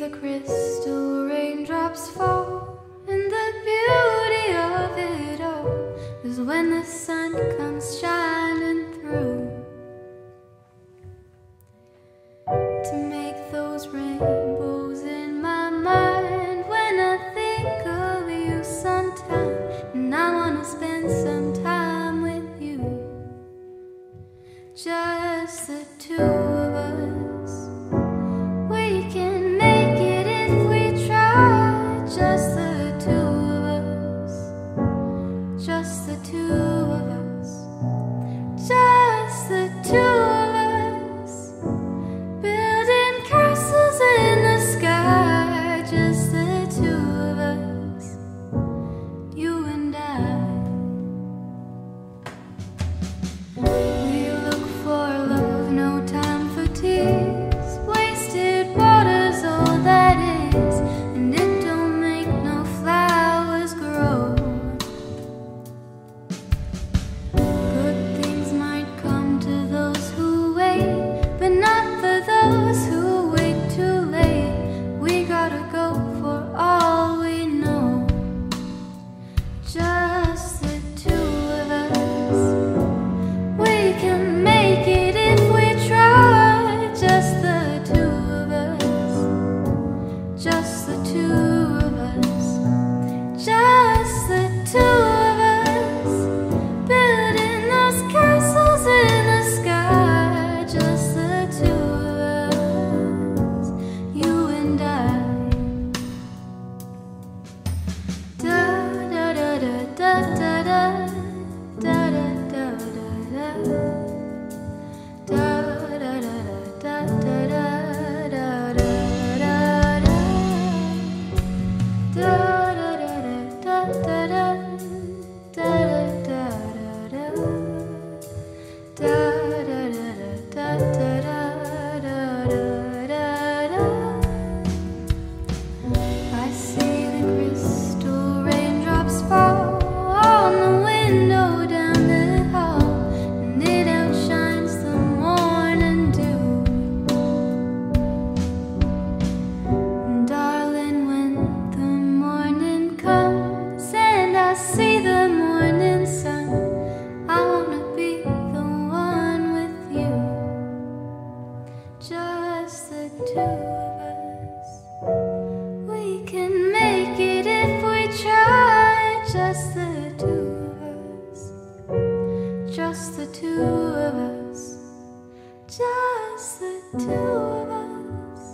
the crystal raindrops fall, and the beauty of it all is when the sun comes shining Just the two of us.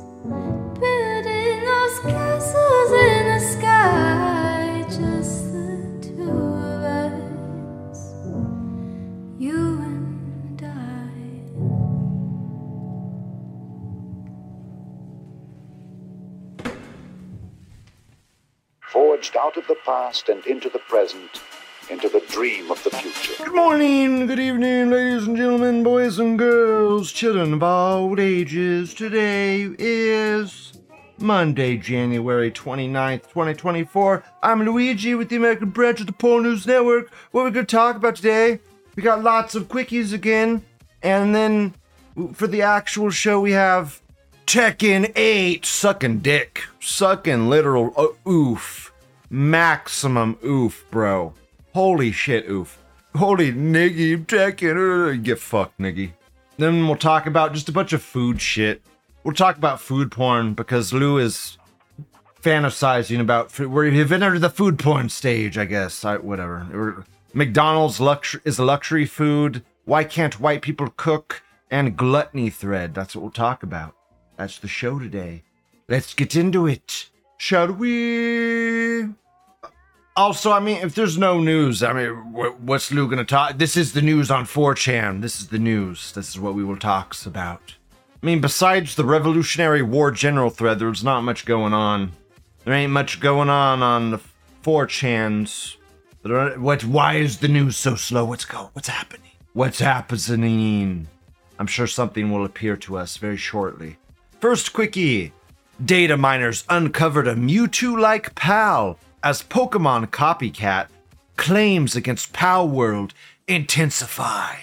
Building those castles in the sky. Just the two of us. You and I. Forged out of the past and into the present, into the dream of the future. Good morning, good evening, ladies and gentlemen, boys and girls, children of all ages. Today is Monday, January 29th, 2024. I'm Luigi with the American branch of the Pole News Network. What we're going to talk about today, we got lots of quickies again, and then for the actual show, we have Tekken 8 sucking dick. Sucking literal uh, oof. Maximum oof, bro. Holy shit, oof. Holy niggy, Tekken. uh, Get fucked, niggy. Then we'll talk about just a bunch of food shit. We'll talk about food porn because Lou is fantasizing about food. We've entered the food porn stage, I guess. I, whatever. We're- McDonald's lux- is luxury food. Why can't white people cook? And gluttony thread. That's what we'll talk about. That's the show today. Let's get into it. Shall we? Also, I mean, if there's no news, I mean, wh- what's Lou gonna talk? This is the news on 4chan. This is the news. This is what we will talk about. I mean, besides the Revolutionary War General thread, there's not much going on. There ain't much going on on the 4chans. There uh, are- What? Why is the news so slow? What's going? What's happening? What's happening? I'm sure something will appear to us very shortly. First quickie. Data miners uncovered a Mewtwo like pal as Pokemon copycat claims against Pal World intensify.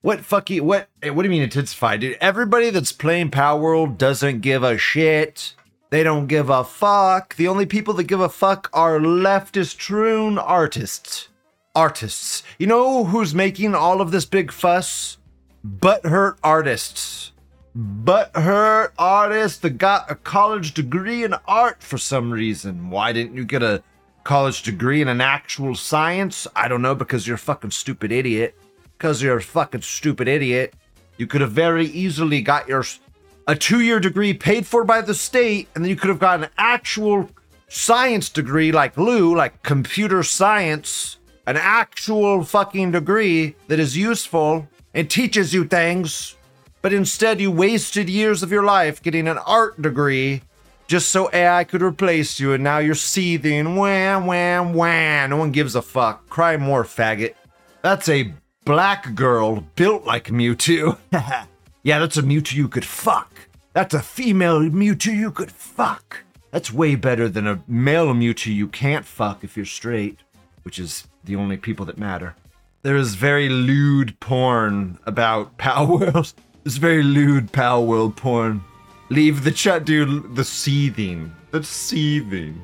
What fucky what eh, what do you mean intensify? Dude, everybody that's playing Pal World doesn't give a shit. They don't give a fuck. The only people that give a fuck are leftist troon artists. Artists. You know who's making all of this big fuss? Butthurt artists. Butthurt artists that got a college degree in art for some reason. Why didn't you get a college degree in an actual science? I don't know, because you're a fucking stupid idiot. Because you're a fucking stupid idiot. You could have very easily got your a two-year degree paid for by the state, and then you could have got an actual science degree like Lou, like computer science, an actual fucking degree that is useful and teaches you things. But instead, you wasted years of your life getting an art degree just so AI could replace you, and now you're seething. Wham, wham, wham. No one gives a fuck. Cry more, faggot. That's a black girl built like Mewtwo. yeah, that's a Mewtwo you could fuck. That's a female Mewtwo you could fuck. That's way better than a male Mewtwo you can't fuck if you're straight, which is the only people that matter. There is very lewd porn about Power World. There's very lewd Power World porn. Leave the chat, dude. The seething, the seething,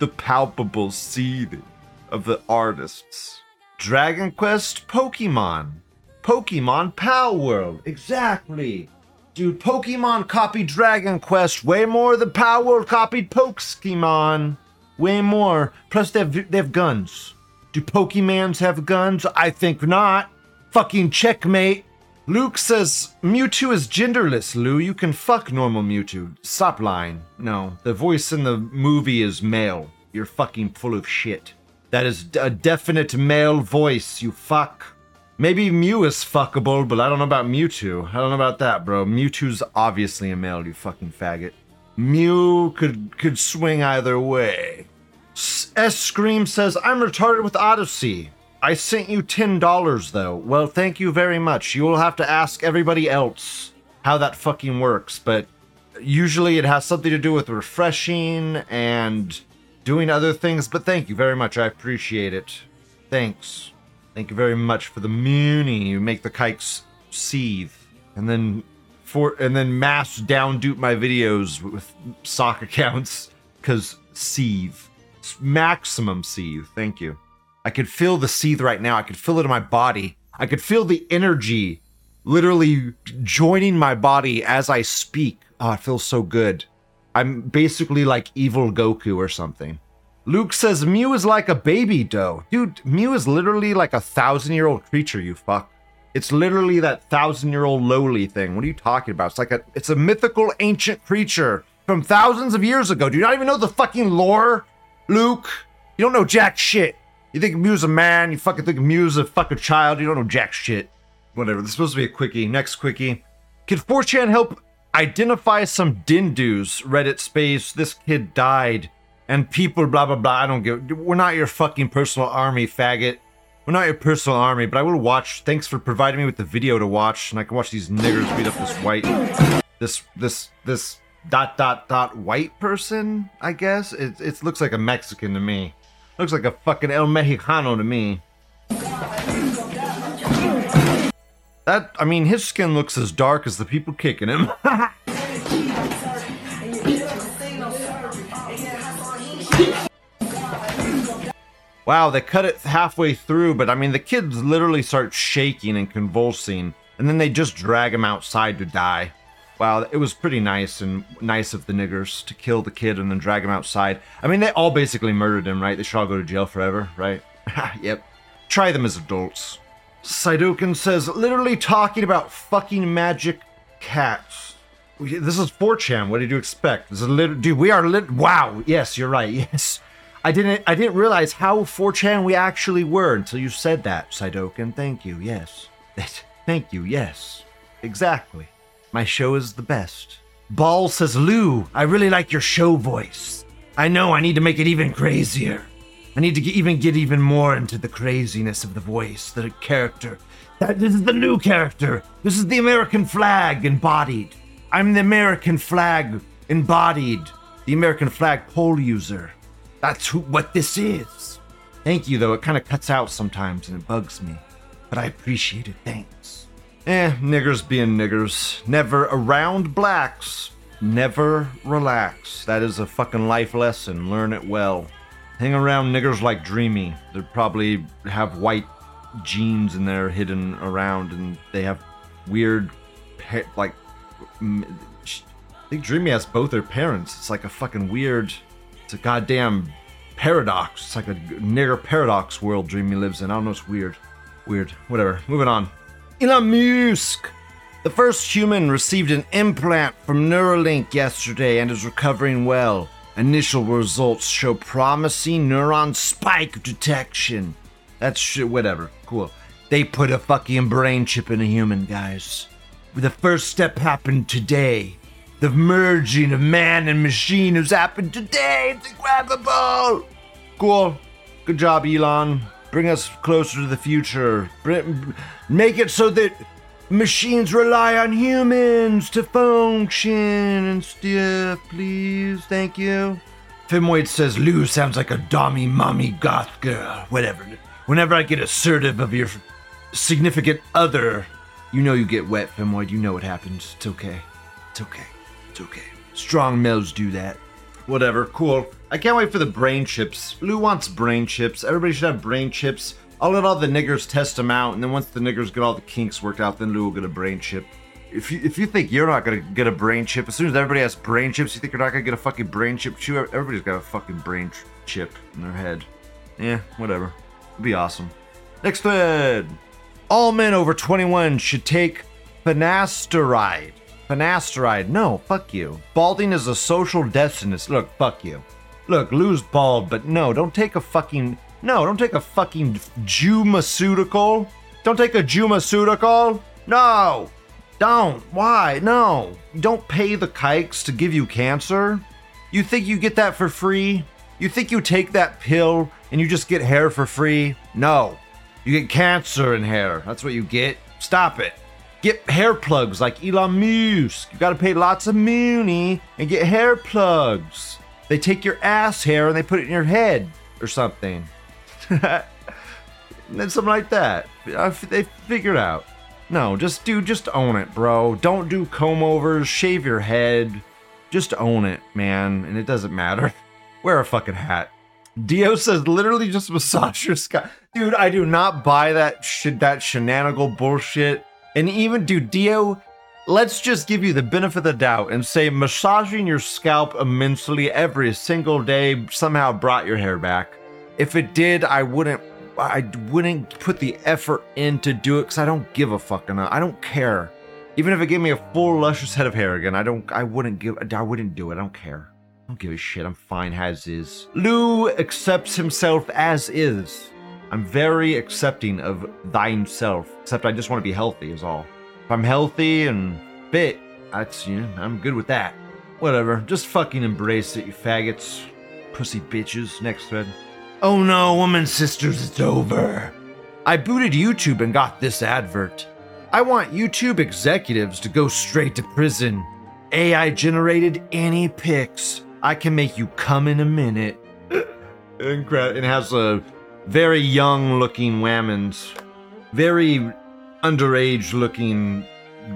the palpable seething of the artists. Dragon Quest Pokemon. Pokemon Power World. Exactly. Dude, Pokemon copied Dragon Quest way more than Power World copied Pokemon. Way more. Plus, they have, they have guns. Do Pokemons have guns? I think not. Fucking checkmate. Luke says Mewtwo is genderless, Lou. You can fuck normal Mewtwo. Stop lying. No, the voice in the movie is male. You're fucking full of shit. That is a definite male voice, you fuck. Maybe Mew is fuckable, but I don't know about Mewtwo. I don't know about that, bro. Mewtwo's obviously a male, you fucking faggot. Mew could could swing either way. S Scream says, I'm retarded with Odysee. I sent you $10 though. Well, thank you very much. You will have to ask everybody else how that fucking works, but usually it has something to do with refreshing and doing other things, but thank you very much. I appreciate it. Thanks. Thank you very much for the muni. You make the kikes seethe. And then for and then mass down dupe my videos with sock accounts because seethe. Maximum seethe. Thank you. I could feel the seethe right now. I could feel it in my body. I could feel the energy literally joining my body as I speak. Oh, it feels so good. I'm basically like evil Goku or something. Luke says Mew is like a baby doe. Dude, Mew is literally like a thousand year old creature, you fuck. It's literally that thousand year old lowly thing. What are you talking about? It's like a it's a mythical ancient creature from thousands of years ago. Do you not even know the fucking lore? Luke? You don't know jack shit. You think Mew's a man, you fucking think Mew's a fucking child, you don't know jack shit. Whatever, this is supposed to be a quickie. Next quickie. Can 4chan help identify some Dindus? Reddit space, this kid died and people blah blah blah. I don't give. We're not your fucking personal army, faggot. We're not your personal army, but I will watch. Thanks for providing me with the video to watch, and I can watch these niggers beat up this white, this this this dot dot dot white person. I guess it it looks like a Mexican to me. Looks like a fucking El Mexicano to me. That I mean, his skin looks as dark as the people kicking him. Wow, they cut it halfway through, but I mean, the kids literally start shaking and convulsing, and then they just drag him outside to die. Wow, it was pretty nice and nice of the niggers to kill the kid and then drag him outside. I mean, they all basically murdered him, right? They should all go to jail forever, right? yep. Try them as adults. Saidoken says, literally talking about fucking magic cats. This is 4chan. What did you expect? This is lit- dude. We are lit. Wow. Yes, you're right. Yes. I didn't I didn't realize how 4chan we actually were until you said that, Saidoken. Thank you, yes. Thank you, yes. Exactly. My show is the best. Ball says, Lou, I really like your show voice. I know I need to make it even crazier. I need to get, even get even more into the craziness of the voice, the character. That, this is the new character. This is the American flag embodied. I'm the American flag embodied. The American flag pole user. That's who, what this is. Thank you, though. It kind of cuts out sometimes and it bugs me. But I appreciate it. Thanks. Eh, niggers being niggers. Never around blacks. Never relax. That is a fucking life lesson. Learn it well. Hang around niggers like Dreamy. They probably have white genes in there hidden around, and they have weird, like. I think Dreamy has both her parents. It's like a fucking weird. It's a goddamn paradox. It's like a nigger paradox world Dreamy lives in. I don't know. It's weird. Weird. Whatever. Moving on. Elon Musk. The first human received an implant from Neuralink yesterday and is recovering well. Initial results show promising neuron spike detection. That's shit, whatever. Cool. They put a fucking brain chip in a human, guys. The first step happened today. The merging of man and machine has happened today. It's incredible. Cool. Good job, Elon. Bring us closer to the future. Make it so that machines rely on humans to function and stuff, please. Thank you. Fimoid says Lou sounds like a dommy mommy goth girl. Whatever. Whenever I get assertive of your significant other, you know you get wet, Fimoid. You know what happens. It's okay. It's okay. It's okay. Strong males do that. Whatever. Cool. I can't wait for the brain chips. Lou wants brain chips. Everybody should have brain chips. I'll let all the niggers test them out, and then once the niggers get all the kinks worked out, then Lou will get a brain chip. If you if you think you're not gonna get a brain chip, as soon as everybody has brain chips, you think you're not gonna get a fucking brain chip too? Everybody's got a fucking brain chip in their head. Yeah, whatever. It'd be awesome. Next thread. All men over 21 should take finasteride. Finasteride. No, fuck you. Balding is a social sentence. Look, fuck you. Look, lose bald, but no, don't take a fucking no, don't take a fucking Jumaceutical. Don't take a Jumaceutical. No, don't. Why? No, don't pay the kikes to give you cancer. You think you get that for free? You think you take that pill and you just get hair for free? No, you get cancer in hair. That's what you get. Stop it. Get hair plugs like Elon Musk. You gotta pay lots of money and get hair plugs. They take your ass hair and they put it in your head or something. and then something like that. They figure it out. No, just do, just own it, bro. Don't do comb overs, shave your head. Just own it, man, and it doesn't matter. Wear a fucking hat. Dio says literally just massage your scalp. Dude, I do not buy that shit, that shenanigal bullshit. And even, dude, Dio, let's just give you the benefit of the doubt and say massaging your scalp immensely every single day somehow brought your hair back. If it did, I wouldn't. I wouldn't put the effort in to do it because I don't give a fuck enough. I don't care. Even if it gave me a full luscious head of hair again, I don't. I wouldn't give. I wouldn't do it. I don't care. I don't give a shit. I'm fine as is. Lou accepts himself as is. I'm very accepting of thine self. Except I just want to be healthy, is all. If I'm healthy and fit, that's you know, I'm good with that. Whatever. Just fucking embrace it, you faggots, pussy bitches. Next thread. Oh no, woman sisters, it's over. I booted YouTube and got this advert. I want YouTube executives to go straight to prison. AI generated any pics. I can make you come in a minute. Incredible. It has a very young looking whammons. Very underage looking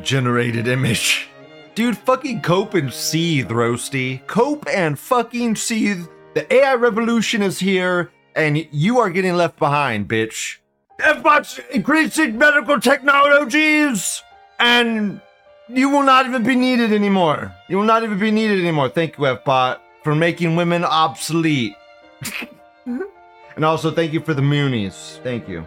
generated image. Dude, fucking cope and seethe, Roasty. Cope and fucking seethe. The AI revolution is here, and you are getting left behind, bitch. Everybody's increasing medical technologies, and you will not even be needed anymore. You will not even be needed anymore. Thank you, FBot, for making women obsolete. and also, thank you for the Moonies. Thank you.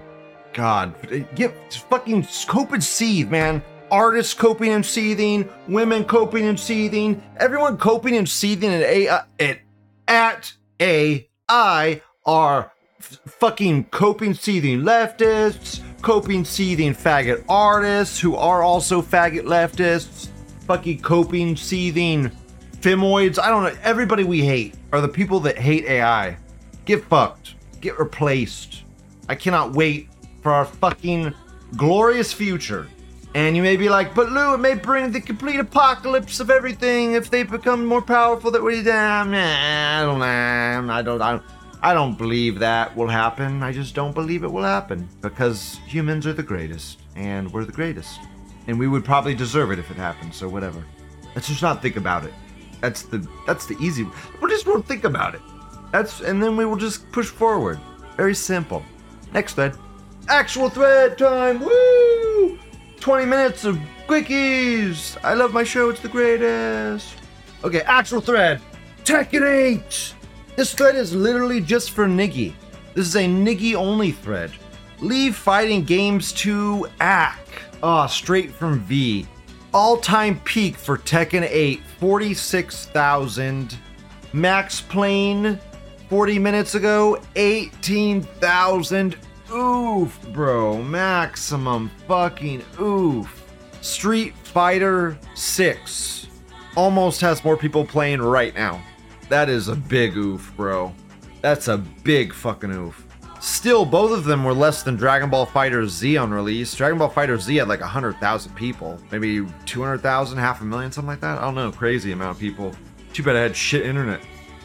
God, get fucking cope and seethe, man. Artists coping and seething, women coping and seething, everyone coping and seething at AI, uh, at, at AI are f- fucking coping, seething leftists, coping, seething faggot artists who are also faggot leftists, fucking coping, seething femoids. I don't know. Everybody we hate are the people that hate AI. Get fucked. Get replaced. I cannot wait for our fucking glorious future. And you may be like, but Lou, it may bring the complete apocalypse of everything if they become more powerful. That we, nah, I don't. I don't, I don't, I don't believe that will happen. I just don't believe it will happen because humans are the greatest, and we're the greatest, and we would probably deserve it if it happened. So whatever. Let's just not think about it. That's the that's the easy. We just won't think about it. That's and then we will just push forward. Very simple. Next thread. Actual thread time. Woo! 20 minutes of quickies. I love my show. It's the greatest. Okay, actual thread. Tekken 8. This thread is literally just for Niggy. This is a Niggy only thread. Leave fighting games to ACK. Ah, straight from V. All time peak for Tekken 8 46,000. Max Plane 40 minutes ago 18,000. Oof, bro. Maximum fucking oof. Street Fighter 6 almost has more people playing right now. That is a big oof, bro. That's a big fucking oof. Still, both of them were less than Dragon Ball Fighter Z on release. Dragon Ball Fighter Z had like 100,000 people. Maybe 200,000, half a million, something like that. I don't know. Crazy amount of people. Too bad I had shit internet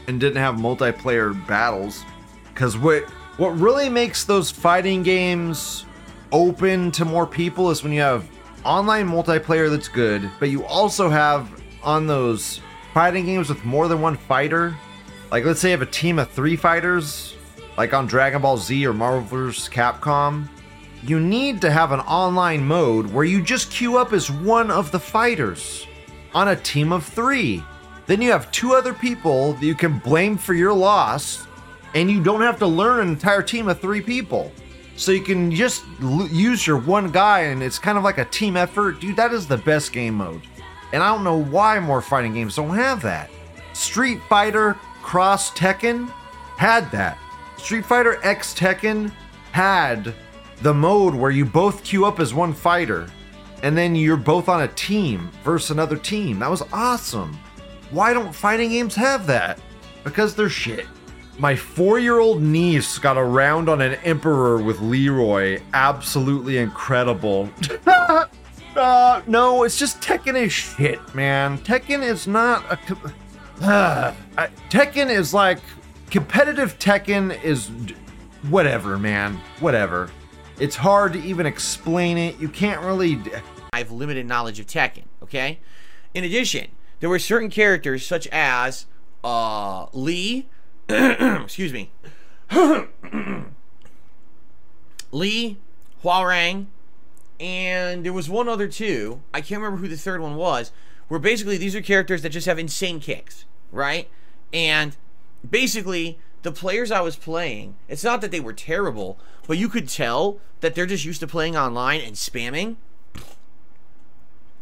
and didn't have multiplayer battles. Because what, what really makes those fighting games open to more people is when you have online multiplayer that's good, but you also have on those fighting games with more than one fighter. Like, let's say you have a team of three fighters like on Dragon Ball Z or Marvel vs. Capcom, you need to have an online mode where you just queue up as one of the fighters on a team of three. Then you have two other people that you can blame for your loss, and you don't have to learn an entire team of three people. So you can just l- use your one guy, and it's kind of like a team effort. Dude, that is the best game mode. And I don't know why more fighting games don't have that. Street Fighter Cross Tekken had that. Street Fighter X Tekken had the mode where you both queue up as one fighter and then you're both on a team versus another team. That was awesome. Why don't fighting games have that? Because they're shit. My four year old niece got around on an Emperor with Leroy. Absolutely incredible. uh, no, it's just Tekken is shit, man. Tekken is not a. Uh, Tekken is like competitive Tekken is whatever, man. Whatever. It's hard to even explain it. You can't really. I have limited knowledge of Tekken, okay? In addition, there were certain characters such as uh Lee, excuse me. Lee, Hwoarang, and there was one other too. I can't remember who the third one was. Where basically these are characters that just have insane kicks, right? And basically the players I was playing, it's not that they were terrible, but you could tell that they're just used to playing online and spamming.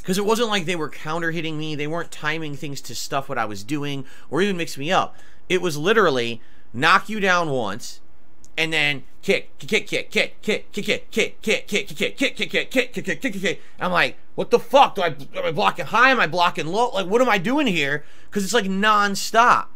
Because it wasn't like they were counter hitting me, they weren't timing things to stuff what I was doing or even mix me up. It was literally knock you down once, and then kick, kick, kick, kick, kick, kick, kick, kick, kick, kick, kick, kick, kick, kick, kick, kick, kick, kick, kick. I'm like, what the fuck? Do I am I blocking high? Am I blocking low? Like, what am I doing here? Because it's like non-stop.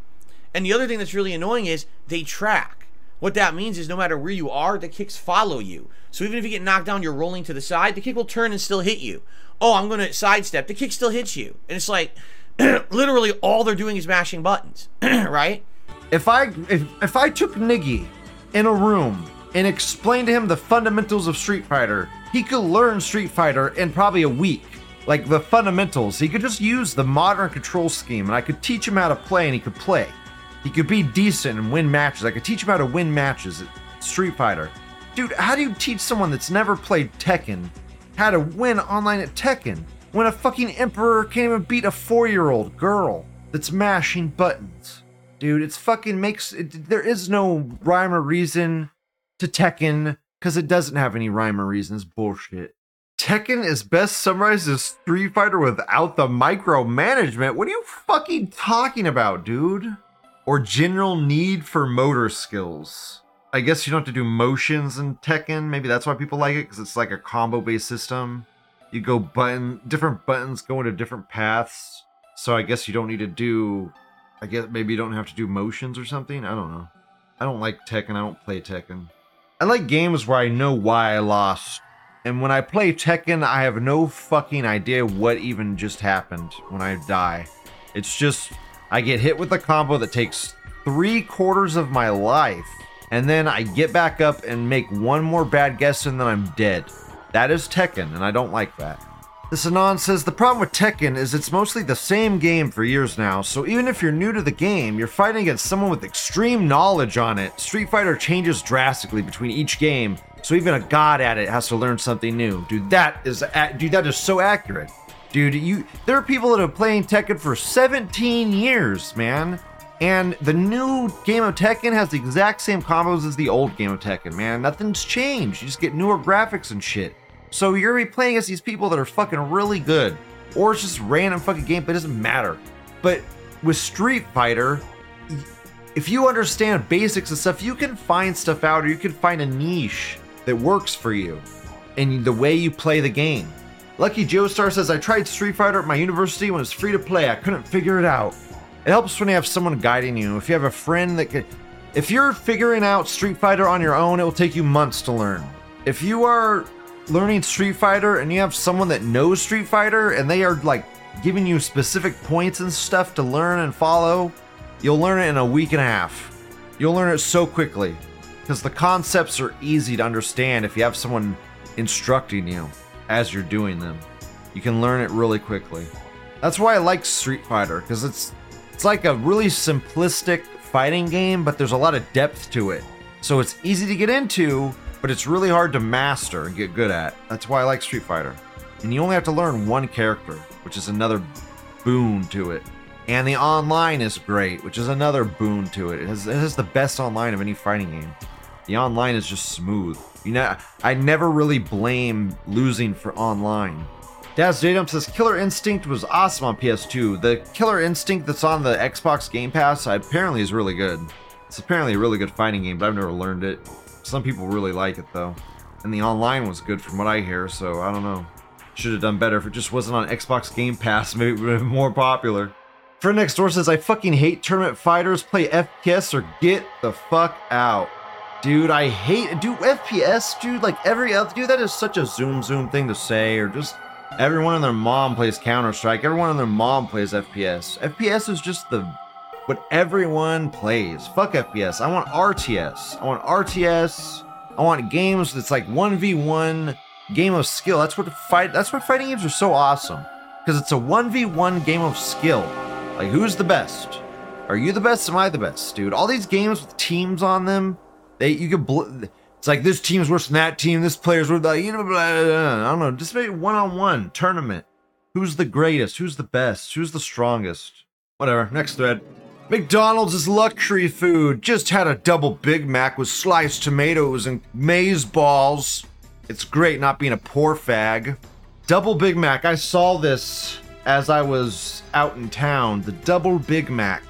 And the other thing that's really annoying is they track. What that means is no matter where you are, the kicks follow you. So even if you get knocked down, you're rolling to the side, the kick will turn and still hit you. Oh, I'm going to sidestep. The kick still hits you. And it's like, literally all they're doing is mashing buttons, right? If I if, if I took Niggy in a room and explained to him the fundamentals of Street Fighter, he could learn Street Fighter in probably a week. Like the fundamentals. He could just use the modern control scheme and I could teach him how to play and he could play. He could be decent and win matches. I could teach him how to win matches at Street Fighter. Dude, how do you teach someone that's never played Tekken how to win online at Tekken when a fucking emperor can't even beat a four-year-old girl that's mashing buttons? Dude, it's fucking makes it, there is no rhyme or reason to Tekken because it doesn't have any rhyme or reason. It's bullshit. Tekken is best summarized as Street Fighter without the micromanagement. What are you fucking talking about, dude? Or general need for motor skills. I guess you don't have to do motions in Tekken. Maybe that's why people like it because it's like a combo based system. You go button, different buttons go into different paths. So I guess you don't need to do. I guess maybe you don't have to do motions or something. I don't know. I don't like Tekken. I don't play Tekken. I like games where I know why I lost. And when I play Tekken, I have no fucking idea what even just happened when I die. It's just I get hit with a combo that takes three quarters of my life, and then I get back up and make one more bad guess, and then I'm dead. That is Tekken, and I don't like that. This Anon says the problem with Tekken is it's mostly the same game for years now, so even if you're new to the game, you're fighting against someone with extreme knowledge on it. Street Fighter changes drastically between each game, so even a god at it has to learn something new. Dude, that is a- dude, that is so accurate. Dude, you there are people that have playing Tekken for 17 years, man. And the new game of Tekken has the exact same combos as the old game of Tekken, man. Nothing's changed. You just get newer graphics and shit. So you're gonna be playing against these people that are fucking really good. Or it's just random fucking game, but it doesn't matter. But with Street Fighter, if you understand basics and stuff, you can find stuff out or you can find a niche that works for you and the way you play the game. Lucky Joe Star says, I tried Street Fighter at my university when it was free to play. I couldn't figure it out. It helps when you have someone guiding you. If you have a friend that could. If you're figuring out Street Fighter on your own, it will take you months to learn. If you are learning Street Fighter and you have someone that knows Street Fighter and they are like giving you specific points and stuff to learn and follow, you'll learn it in a week and a half. You'll learn it so quickly because the concepts are easy to understand if you have someone instructing you as you're doing them. You can learn it really quickly. That's why I like Street Fighter because it's it's like a really simplistic fighting game, but there's a lot of depth to it. So it's easy to get into, but it's really hard to master and get good at. That's why I like Street Fighter. And you only have to learn one character, which is another boon to it. And the online is great, which is another boon to it. It has, it has the best online of any fighting game. The online is just smooth. You know, I never really blame losing for online. Daz Datum says Killer Instinct was awesome on PS2. The Killer Instinct that's on the Xbox Game Pass apparently is really good. It's apparently a really good fighting game, but I've never learned it. Some people really like it though. And the online was good from what I hear, so I don't know. Should have done better if it just wasn't on Xbox Game Pass, maybe it would have been more popular. Friend next door says I fucking hate tournament fighters, play FPS or get the fuck out. Dude, I hate dude FPS, dude. Like every other dude, that is such a zoom zoom thing to say, or just everyone and their mom plays Counter Strike. Everyone and their mom plays FPS. FPS is just the what everyone plays. Fuck FPS. I want RTS. I want RTS. I want games that's like 1v1 game of skill. That's what fight that's what fighting games are so awesome. Because it's a 1v1 game of skill. Like who's the best? Are you the best? Am I the best, dude? All these games with teams on them, they you could bl- it's like this team's worse than that team, this player's worse than you know, blah, blah, blah. I don't know. Just make one-on-one tournament. Who's the greatest? Who's the best? Who's the strongest? Whatever. Next thread. McDonald's is luxury food. Just had a double Big Mac with sliced tomatoes and maize balls. It's great not being a poor fag. Double Big Mac. I saw this as I was out in town. The double Big Mac.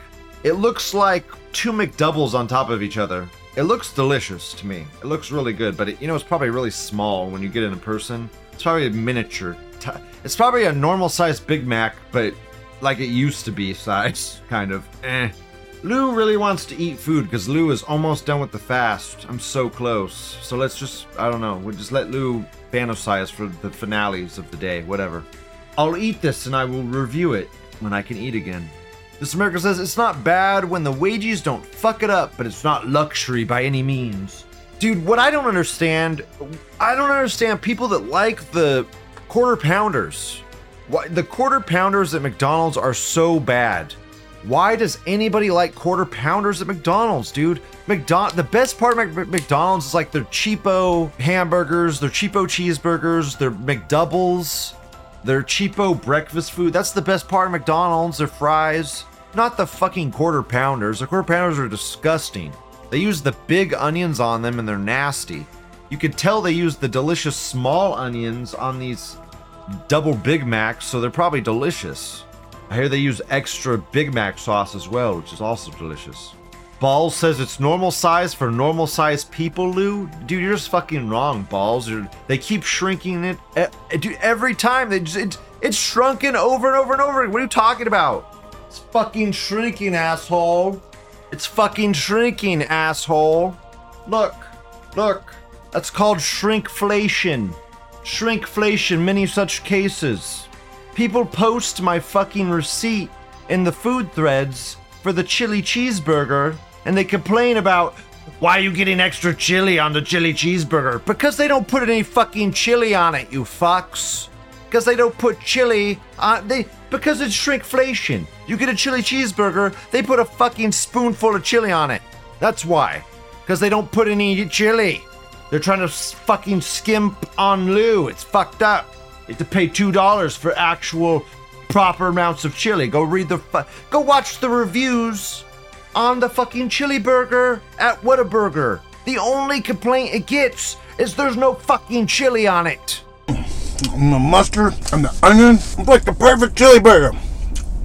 It looks like two McDoubles on top of each other. It looks delicious to me. It looks really good, but it, you know it's probably really small when you get it in person. It's probably a miniature. T- it's probably a normal sized Big Mac, but like it used to be size, kind of. Eh. Lou really wants to eat food because Lou is almost done with the fast. I'm so close. So let's just, I don't know, we'll just let Lou fantasize for the finales of the day, whatever. I'll eat this and I will review it when I can eat again. This America says it's not bad when the wages don't fuck it up, but it's not luxury by any means. Dude, what I don't understand, I don't understand people that like the quarter pounders. Why the quarter pounders at McDonald's are so bad. Why does anybody like quarter pounders at McDonald's, dude? McDon the best part of Mc- McDonald's is like their cheapo hamburgers, their cheapo cheeseburgers, their McDoubles, their cheapo breakfast food. That's the best part of McDonald's, their fries. Not the fucking quarter pounders. The quarter pounders are disgusting. They use the big onions on them and they're nasty. You could tell they use the delicious small onions on these double Big Macs, so they're probably delicious. I hear they use extra Big Mac sauce as well, which is also delicious. Balls says it's normal size for normal size people, Lou. Dude, you're just fucking wrong, Balls. You're, they keep shrinking it. Dude, every time they just, it, it's shrunken over and over and over. What are you talking about? It's fucking shrinking, asshole. It's fucking shrinking, asshole. Look, look. That's called shrinkflation. Shrinkflation, many such cases. People post my fucking receipt in the food threads for the chili cheeseburger and they complain about why are you getting extra chili on the chili cheeseburger? Because they don't put any fucking chili on it, you fucks. Because they don't put chili on they because it's shrinkflation. You get a chili cheeseburger, they put a fucking spoonful of chili on it. That's why. Because they don't put any chili. They're trying to fucking skimp on Lou. It's fucked up. You have to pay two dollars for actual proper amounts of chili. Go read the fu- go watch the reviews on the fucking chili burger at Whataburger. The only complaint it gets is there's no fucking chili on it. And the mustard and the onion. It's like the perfect chili burger.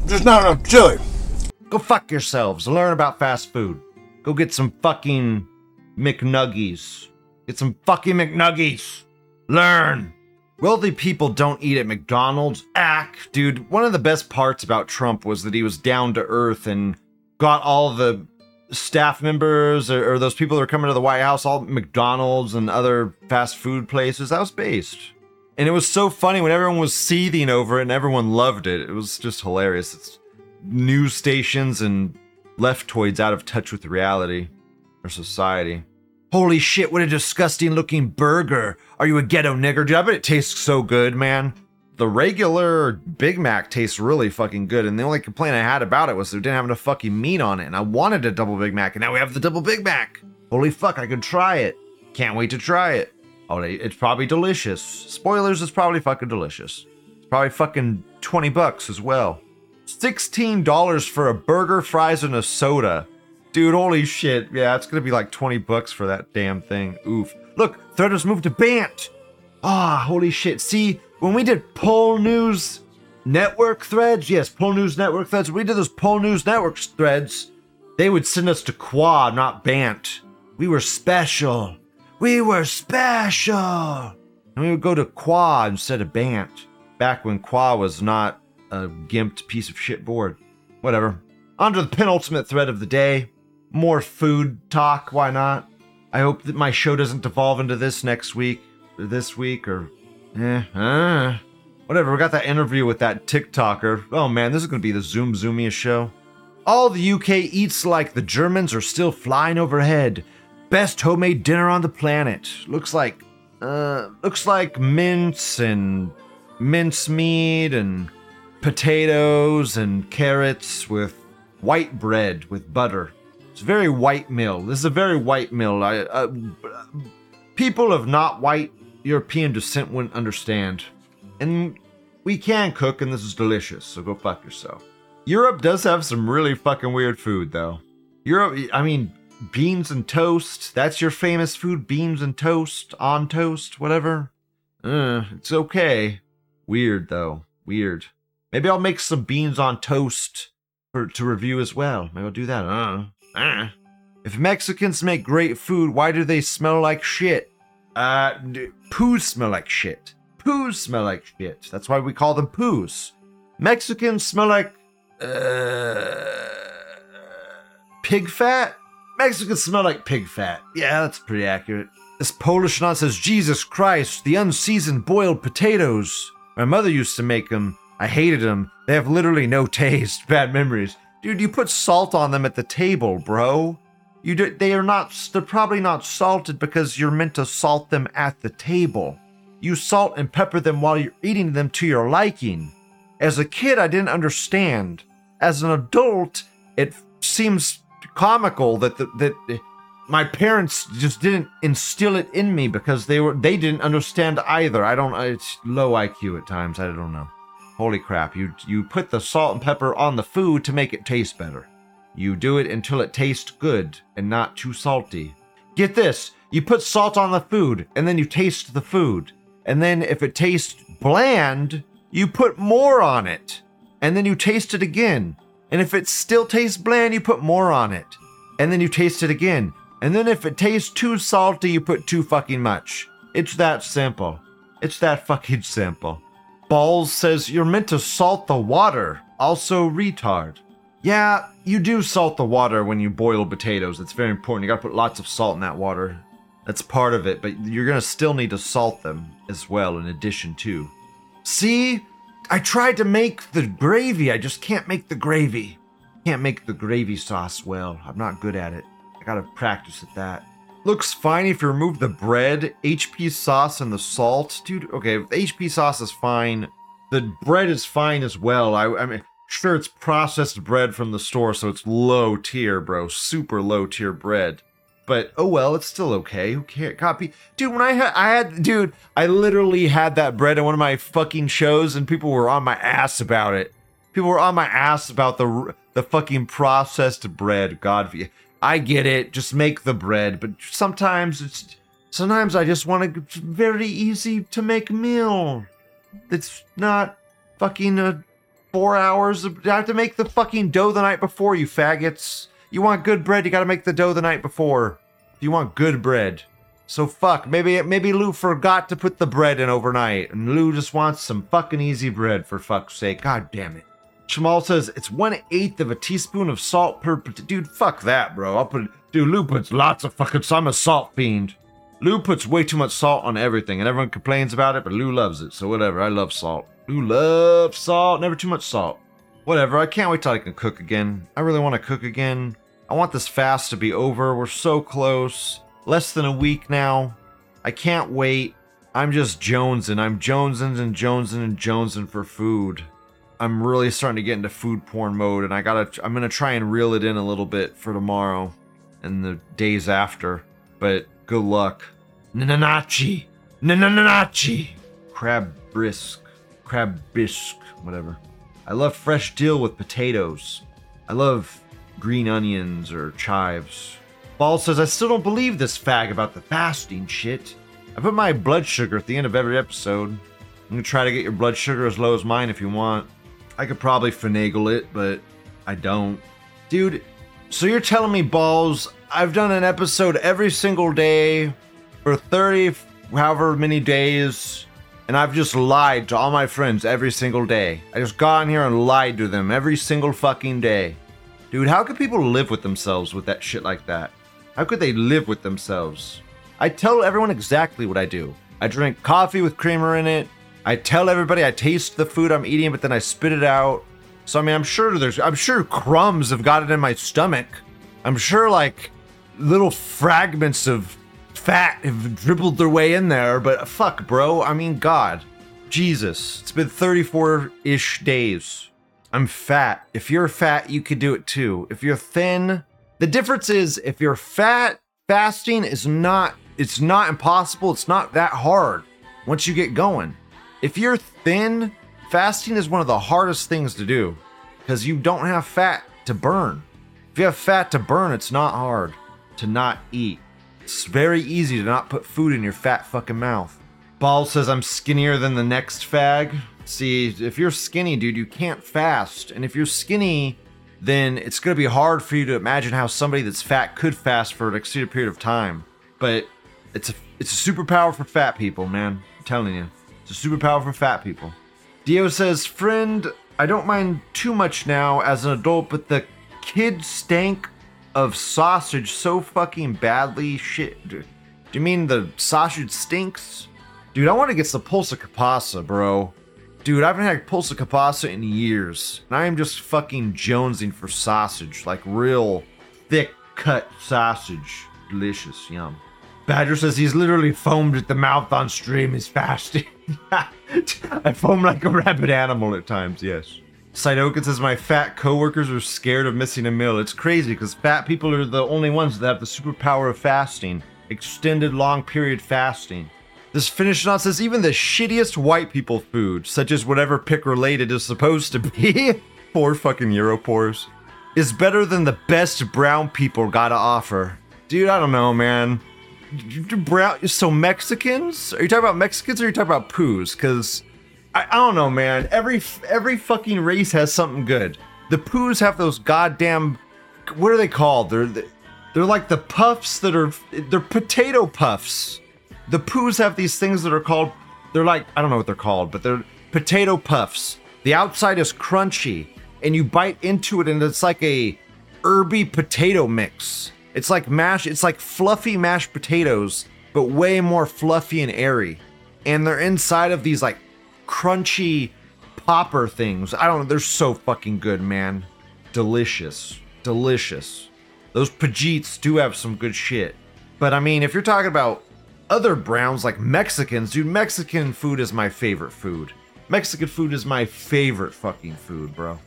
Just not enough chili. Go fuck yourselves. Learn about fast food. Go get some fucking McNuggies. Get some fucking McNuggies. Learn. Wealthy people don't eat at McDonald's. Ack, dude. One of the best parts about Trump was that he was down to earth and got all the staff members or, or those people that are coming to the White House, all McDonald's and other fast food places. That was based. And it was so funny when everyone was seething over it and everyone loved it. It was just hilarious. It's news stations and leftoids out of touch with reality or society. Holy shit, what a disgusting looking burger. Are you a ghetto nigger? Dude, I bet it tastes so good, man. The regular Big Mac tastes really fucking good, and the only complaint I had about it was it didn't have enough fucking meat on it, and I wanted a double Big Mac, and now we have the double Big Mac. Holy fuck, I could try it. Can't wait to try it. Oh, it's probably delicious. Spoilers, it's probably fucking delicious. It's probably fucking 20 bucks as well. $16 for a burger, fries, and a soda. Dude, holy shit. Yeah, it's gonna be like 20 bucks for that damn thing. Oof. Look, thread has moved to Bant. Ah, holy shit. See, when we did Poll News Network threads, yes, Poll News Network threads, when we did those Poll News Network threads, they would send us to Quad, not Bant. We were special. We were special. And we would go to Quad instead of Bant. Back when Quad was not a gimped piece of shit board. Whatever. On to the penultimate thread of the day. More food talk, why not? I hope that my show doesn't devolve into this next week, or this week, or eh, uh, whatever. We got that interview with that TikToker. Oh man, this is gonna be the Zoom Zoomiest show. All the UK eats like the Germans are still flying overhead. Best homemade dinner on the planet. Looks like, uh, looks like mince and mincemeat and potatoes and carrots with white bread with butter. It's a very white meal. This is a very white meal. I, uh, people of not white European descent wouldn't understand. And we can cook, and this is delicious, so go fuck yourself. Europe does have some really fucking weird food, though. Europe, I mean, beans and toast. That's your famous food, beans and toast, on toast, whatever. Uh, it's okay. Weird, though. Weird. Maybe I'll make some beans on toast for, to review as well. Maybe I'll do that. Uh, uh. If Mexicans make great food, why do they smell like shit? Uh, poos smell like shit. Poos smell like shit. That's why we call them poos. Mexicans smell like uh, pig fat. Mexicans smell like pig fat. Yeah, that's pretty accurate. This Polish nut says, Jesus Christ, the unseasoned boiled potatoes. My mother used to make them. I hated them. They have literally no taste. Bad memories. Dude, you put salt on them at the table, bro. You do, they are not, they're probably not salted because you're meant to salt them at the table. You salt and pepper them while you're eating them to your liking. As a kid, I didn't understand. As an adult, it seems comical that the, that my parents just didn't instill it in me because they were they didn't understand either. I don't. It's low IQ at times. I don't know. Holy crap! You you put the salt and pepper on the food to make it taste better. You do it until it tastes good and not too salty. Get this: you put salt on the food and then you taste the food, and then if it tastes bland, you put more on it, and then you taste it again. And if it still tastes bland, you put more on it, and then you taste it again. And then if it tastes too salty, you put too fucking much. It's that simple. It's that fucking simple. Balls says you're meant to salt the water. Also, retard. Yeah, you do salt the water when you boil potatoes. It's very important. You gotta put lots of salt in that water. That's part of it, but you're gonna still need to salt them as well, in addition to. See? I tried to make the gravy, I just can't make the gravy. Can't make the gravy sauce well. I'm not good at it. I gotta practice at that. looks fine if you remove the bread, HP sauce, and the salt. Dude, okay, the HP sauce is fine. The bread is fine as well. I, I mean, sure, it's processed bread from the store, so it's low tier, bro. Super low tier bread. But oh well, it's still okay. Who cares? Copy, dude. When I had, I had, dude, I literally had that bread in one of my fucking shows, and people were on my ass about it. People were on my ass about the the fucking processed bread. God, I get it. Just make the bread, but sometimes it's sometimes I just want a very easy to make meal. It's not fucking uh, four hours. Of, I have to make the fucking dough the night before. You faggots. You want good bread? You got to make the dough the night before. You want good bread. So fuck. Maybe maybe Lou forgot to put the bread in overnight, and Lou just wants some fucking easy bread for fuck's sake. God damn it. Jamal says it's one eighth of a teaspoon of salt per. Dude, fuck that, bro. I'll put. Dude, Lou puts lots of fucking. I'm a salt fiend. Lou puts way too much salt on everything, and everyone complains about it, but Lou loves it. So whatever. I love salt. Lou loves salt. Never too much salt. Whatever. I can't wait till I can cook again. I really want to cook again. I want this fast to be over. We're so close. Less than a week now. I can't wait. I'm just jonesing. I'm jonesing and jonesing and jonesing for food. I'm really starting to get into food porn mode, and I gotta. I'm gonna try and reel it in a little bit for tomorrow and the days after. But good luck. Nananachi, nananachi, crab brisk, crab bisque, whatever. I love fresh dill with potatoes. I love green onions or chives. Ball says, I still don't believe this fag about the fasting shit. I put my blood sugar at the end of every episode. I'm gonna try to get your blood sugar as low as mine if you want. I could probably finagle it, but I don't. Dude, so you're telling me, Balls, I've done an episode every single day for 30, however many days, and I've just lied to all my friends every single day. I just got in here and lied to them every single fucking day. Dude, how could people live with themselves with that shit like that? How could they live with themselves? I tell everyone exactly what I do. I drink coffee with creamer in it. I tell everybody I taste the food I'm eating, but then I spit it out. So I mean, I'm sure there's, I'm sure crumbs have got it in my stomach. I'm sure like little fragments of fat have dribbled their way in there. But fuck, bro. I mean, God, Jesus, it's been 34 ish days. I'm fat. If you're fat, you could do it too. If you're thin, the difference is if you're fat, fasting is not it's not impossible. It's not that hard once you get going. If you're thin, fasting is one of the hardest things to do because you don't have fat to burn. If you have fat to burn, it's not hard to not eat. It's very easy to not put food in your fat fucking mouth. Ball says I'm skinnier than the next fag. See, if you're skinny, dude, you can't fast. And if you're skinny, then it's going to be hard for you to imagine how somebody that's fat could fast for an extended period of time. But it's a it's a superpower for fat people, man. I'm telling you. It's a superpower for fat people. Dio says, "Friend, I don't mind too much now as an adult, but the kid stank of sausage so fucking badly. Shit. Do you mean the sausage stinks? Dude, I want to get some pulsa capasa, bro. Dude, I haven't had pulsa capasa in years, and I am just fucking jonesing for sausage, like real thick cut sausage. Delicious, yum. Badger says he's literally foamed at the mouth on stream. He's fasting. I foam like a rabid animal at times, yes. Sidoka says my fat coworkers are scared of missing a meal. It's crazy because fat people are the only ones that have the superpower of fasting. Extended long period fasting. This finished on says even the shittiest white people food, such as whatever pick related is supposed to be, poor fucking Europores, is better than the best brown people gotta offer. Dude, I don't know, man. Brown, so Mexicans? Are you talking about Mexicans or are you talking about poos? Because I, I don't know, man. Every every fucking race has something good. The poos have those goddamn what are they called? They're they're like the puffs that are they're potato puffs. The poos have these things that are called they're like I don't know what they're called, but they're potato puffs. The outside is crunchy and you bite into it and it's like a herby potato mix. It's like mash it's like fluffy mashed potatoes, but way more fluffy and airy. And they're inside of these like crunchy popper things. I don't know, they're so fucking good, man. Delicious. Delicious. Those Pajeets do have some good shit. But I mean, if you're talking about other browns like Mexicans, dude, Mexican food is my favorite food. Mexican food is my favorite fucking food, bro.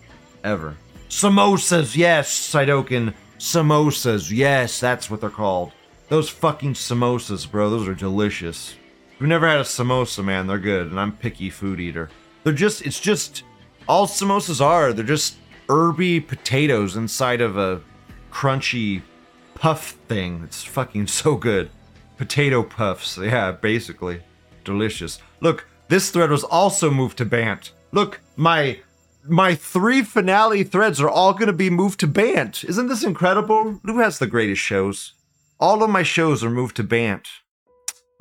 Ever. Samosas, yes, Sidokin. Samosas, yes, that's what they're called. Those fucking samosas, bro, those are delicious. If you've never had a samosa, man, they're good, and I'm picky food eater. They're just, it's just, all samosas are, they're just herby potatoes inside of a crunchy puff thing. It's fucking so good. Potato puffs, yeah, basically. Delicious. Look, this thread was also moved to Bant. Look, my my three finale threads are all going to be moved to Bant. Isn't this incredible? Who has the greatest shows? All of my shows are moved to Bant.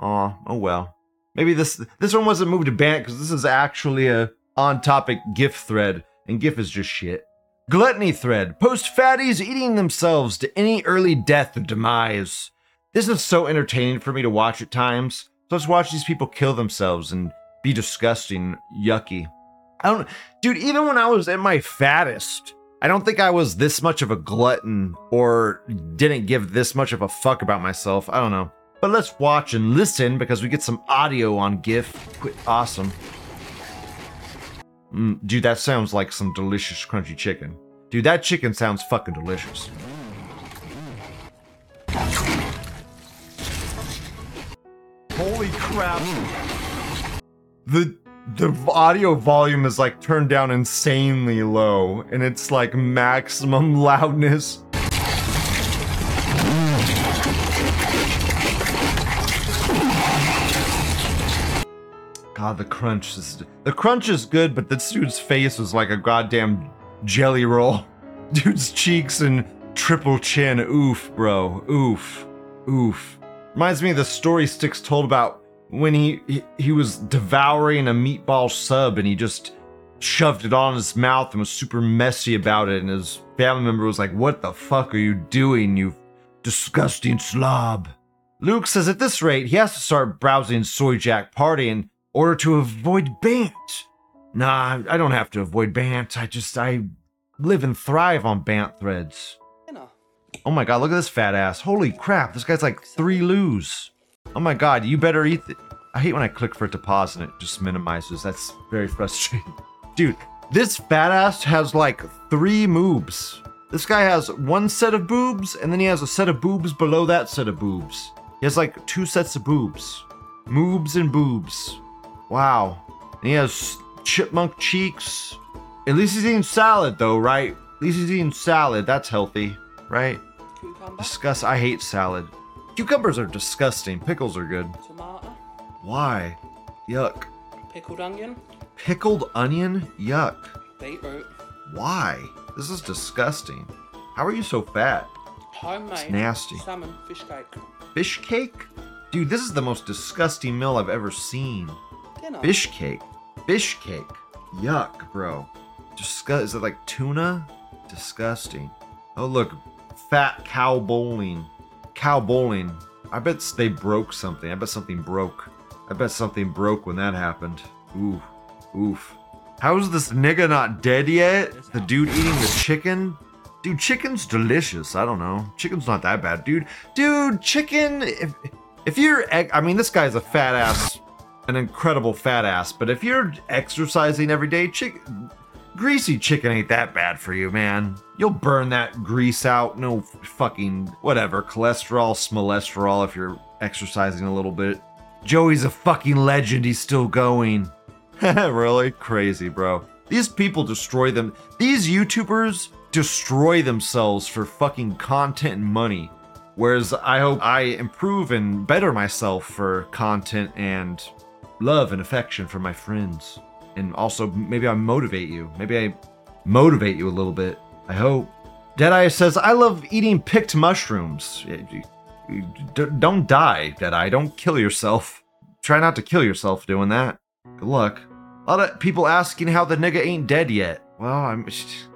Aw, oh well. Maybe this this one wasn't moved to Bant because this is actually a on-topic GIF thread, and GIF is just shit. Gluttony thread. Post fatties eating themselves to any early death or demise. This is so entertaining for me to watch at times. So let's watch these people kill themselves and be disgusting, yucky. I don't, dude. Even when I was at my fattest, I don't think I was this much of a glutton or didn't give this much of a fuck about myself. I don't know. But let's watch and listen because we get some audio on GIF. Awesome. Mm, dude, that sounds like some delicious crunchy chicken. Dude, that chicken sounds fucking delicious. Crap. The the audio volume is like turned down insanely low and it's like maximum loudness. God, the crunch is the crunch is good, but this dude's face was like a goddamn jelly roll. Dude's cheeks and triple chin. Oof, bro. Oof. Oof. Reminds me of the story Sticks told about when he, he he was devouring a meatball sub and he just shoved it on his mouth and was super messy about it and his family member was like, "What the fuck are you doing, you disgusting slob?" Luke says at this rate he has to start browsing soyjak Party in order to avoid Bant. Nah, I don't have to avoid Bant. I just I live and thrive on Bant threads. Oh my god, look at this fat ass. Holy crap, this guy's like three loos. Oh my god, you better eat th- I hate when I click for it to pause and it just minimizes. That's very frustrating. Dude, this fat ass has like three moves. This guy has one set of boobs, and then he has a set of boobs below that set of boobs. He has like two sets of boobs. Moobs and boobs. Wow. And he has chipmunk cheeks. At least he's eating salad though, right? At least he's eating salad. That's healthy, right? Cucumber, Disgust. I hate salad. Cucumbers are disgusting. Pickles are good. tomato, Why? Yuck. pickled onion, Pickled onion? Yuck. beetroot, Why? This is disgusting. How are you so fat? homemade nasty. salmon fish cake, Fish cake? Dude, this is the most disgusting meal I've ever seen. dinner, Fish cake. Fish cake. Yuck, bro. Disgust. Is it like tuna? Disgusting. Oh, look. Fat cow bowling. Cow bowling. I bet they broke something. I bet something broke. I bet something broke when that happened. Ooh. Oof. How is this nigga not dead yet? The dude eating the chicken? Dude, chicken's delicious. I don't know. Chicken's not that bad, dude. Dude, chicken. If if you're, I mean, this guy's a fat ass, an incredible fat ass. But if you're exercising every day, chicken, greasy chicken ain't that bad for you, man. You'll burn that grease out. No fucking whatever. Cholesterol, smolesterol. If you're exercising a little bit. Joey's a fucking legend. He's still going. really crazy, bro. These people destroy them. These YouTubers destroy themselves for fucking content and money. Whereas I hope I improve and better myself for content and love and affection for my friends. And also, maybe I motivate you. Maybe I motivate you a little bit. I hope. Deadeye says, I love eating picked mushrooms. D- Don't die, Deadeye. Don't kill yourself. Try not to kill yourself doing that. Good luck. A lot of people asking how the nigga ain't dead yet. Well, I'm.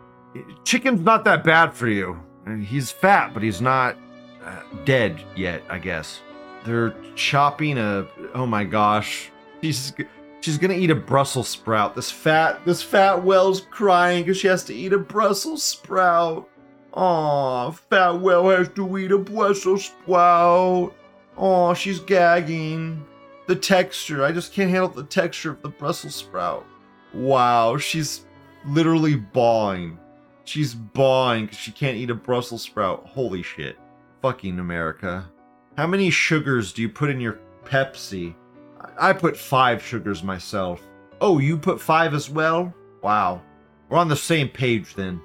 Chicken's not that bad for you. He's fat, but he's not uh, dead yet, I guess. They're chopping a. Oh my gosh. She's she's gonna eat a Brussels sprout. This fat this fat whale's crying because she has to eat a Brussels sprout. Aw, fat whale has to eat a Brussels sprout. Oh, she's gagging. The texture, I just can't handle the texture of the Brussels sprout. Wow, she's literally bawling. She's bawling because she can't eat a Brussels sprout. Holy shit. Fucking America. How many sugars do you put in your Pepsi? I put five sugars myself. Oh, you put five as well? Wow. We're on the same page then.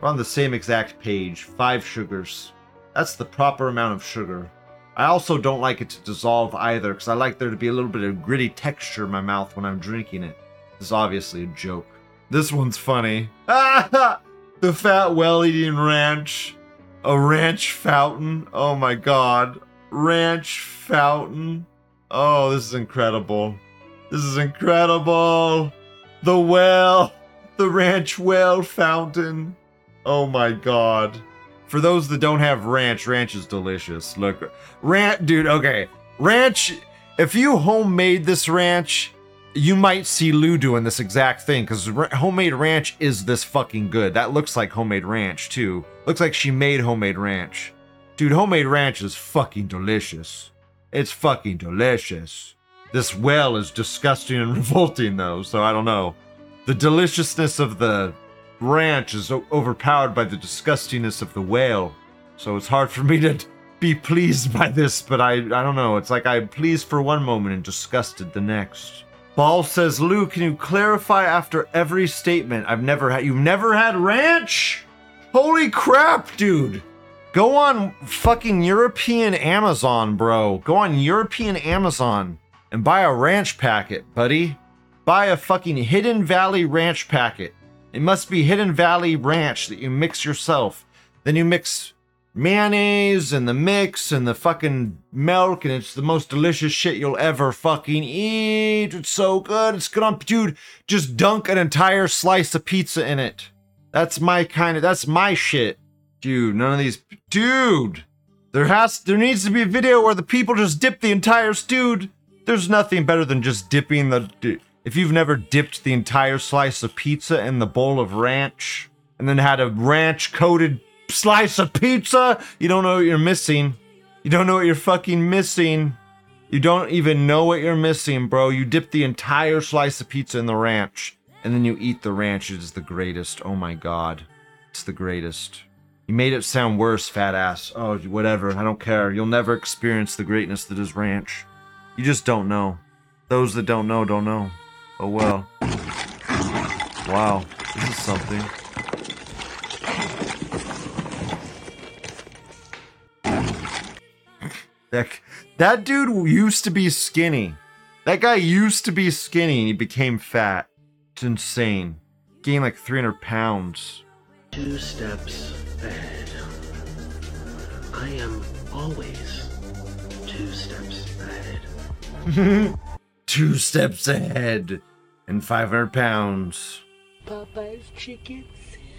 We're on the same exact page. Five sugars. That's the proper amount of sugar. I also don't like it to dissolve either because I like there to be a little bit of gritty texture in my mouth when I'm drinking it. This is obviously a joke. This one's funny. the fat well eating ranch. A ranch fountain. Oh my god. Ranch fountain. Oh, this is incredible. This is incredible. The well. The ranch well fountain. Oh my god. For those that don't have ranch, ranch is delicious. Look, ranch, dude, okay. Ranch, if you homemade this ranch, you might see Lou doing this exact thing because homemade ranch is this fucking good. That looks like homemade ranch too. Looks like she made homemade ranch. Dude, homemade ranch is fucking delicious. It's fucking delicious. This well is disgusting and revolting though, so I don't know. The deliciousness of the ranch is o- overpowered by the disgustingness of the whale. So it's hard for me to be pleased by this, but I I don't know. It's like I'm pleased for one moment and disgusted the next. Ball says, Lou, can you clarify after every statement? I've never had you've never had ranch? Holy crap, dude. Go on fucking European Amazon, bro. Go on European Amazon and buy a ranch packet, buddy. Buy a fucking Hidden Valley ranch packet. It must be Hidden Valley ranch that you mix yourself. Then you mix mayonnaise and the mix and the fucking milk, and it's the most delicious shit you'll ever fucking eat. It's so good. It's good on, dude. Just dunk an entire slice of pizza in it. That's my kind of. That's my shit, dude. None of these, dude. There has, there needs to be a video where the people just dip the entire, dude. There's nothing better than just dipping the. If you've never dipped the entire slice of pizza in the bowl of ranch and then had a ranch coated slice of pizza, you don't know what you're missing. You don't know what you're fucking missing. You don't even know what you're missing, bro. You dip the entire slice of pizza in the ranch and then you eat the ranch. It is the greatest. Oh my god. It's the greatest. You made it sound worse, fat ass. Oh, whatever. I don't care. You'll never experience the greatness that is ranch. You just don't know. Those that don't know, don't know. Oh well. Wow. This is something. That, that dude used to be skinny. That guy used to be skinny and he became fat. It's insane. Gained like 300 pounds. Two steps ahead. I am always two steps ahead. Two steps ahead and 500 pounds. Popeye's chicken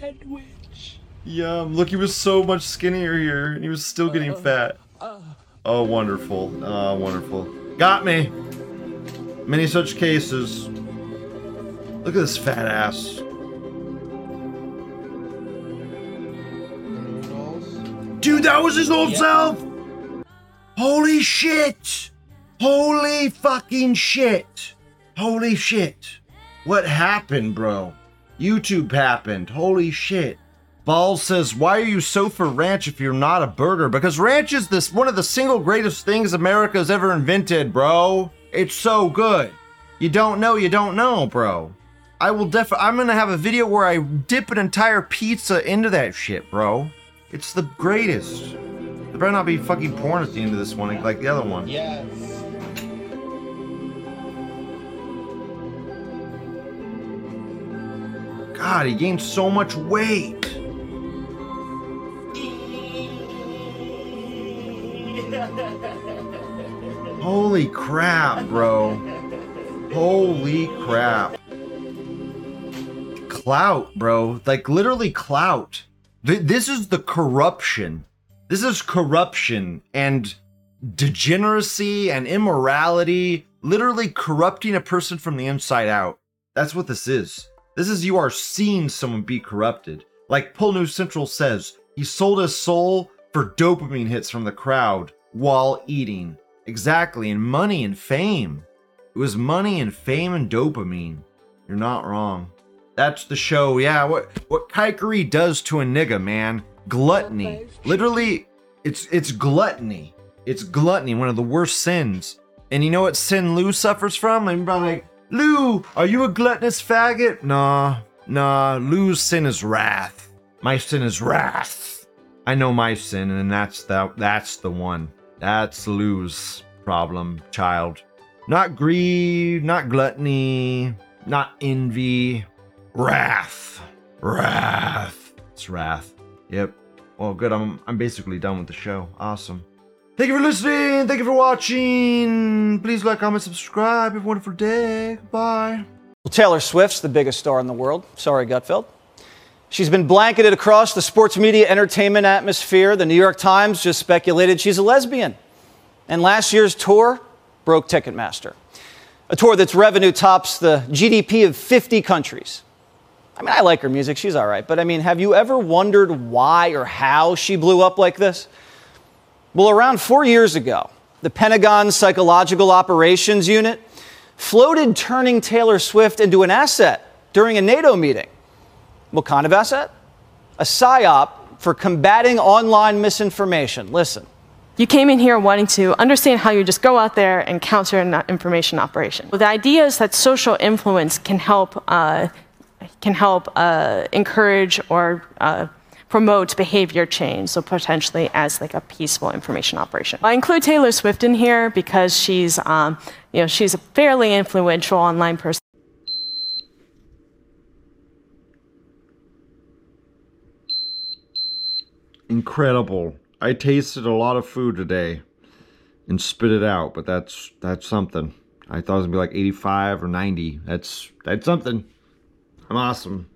sandwich. Yum. Look, he was so much skinnier here and he was still getting uh, fat. Uh. Oh, wonderful. Oh, wonderful. Got me. Many such cases. Look at this fat ass. Dude, that was his old self! Holy shit! Holy fucking shit! Holy shit! What happened, bro? YouTube happened. Holy shit. Balls says, "Why are you so for ranch if you're not a burger? Because ranch is this one of the single greatest things America's ever invented, bro. It's so good. You don't know, you don't know, bro. I will def. I'm gonna have a video where I dip an entire pizza into that shit, bro. It's the greatest. There better not be fucking porn at the end of this one, like the other one. Yes. God, he gained so much weight. Holy crap, bro. Holy crap. Clout, bro. Like literally clout. Th- This is the corruption. This is corruption and degeneracy and immorality, literally corrupting a person from the inside out. That's what this is. This is you are seeing someone be corrupted. Like Pull News Central says, he sold his soul for dopamine hits from the crowd while eating. exactly, and money and fame. It was money and fame and dopamine. You're not wrong. That's the show. Yeah, what what kikery does to a nigga, man. Gluttony. Literally, it's it's gluttony. It's gluttony, one of the worst sins. And you know what sin Lou suffers from? I'm like, Lou, are you a gluttonous faggot? Nah, nah. Lou's sin is wrath. My sin is wrath. I know my sin, and that's the that's the one. That's Lou's problem, child. Not greed, not gluttony, not envy. Wrath. Wrath. It's wrath. Yep. Well, good. I'm I'm basically done with the show. Awesome. Thank you for listening. Thank you for watching. Please like, comment, subscribe. Have a wonderful day. Bye. Well, Taylor Swift's the biggest star in the world. Sorry, Gutfeld. She's been blanketed across the sports media entertainment atmosphere. The New York Times just speculated she's a lesbian. And last year's tour broke Ticketmaster. A tour that's revenue tops the GDP of 50 countries. I mean, I like her music, she's all right. But I mean, have you ever wondered why or how she blew up like this? Well, around four years ago, the Pentagon's Psychological Operations Unit floated turning Taylor Swift into an asset during a NATO meeting. What kind of asset? A PSYOP for combating online misinformation. Listen. You came in here wanting to understand how you just go out there and counter an information operation. The idea is that social influence can help uh, can help uh, encourage or uh, promote behavior change. So potentially as like a peaceful information operation. I include Taylor Swift in here because she's um, you know she's a fairly influential online person. Incredible. I tasted a lot of food today and spit it out, but that's that's something. I thought it was gonna be like 85 or 90. That's that's something. I'm awesome.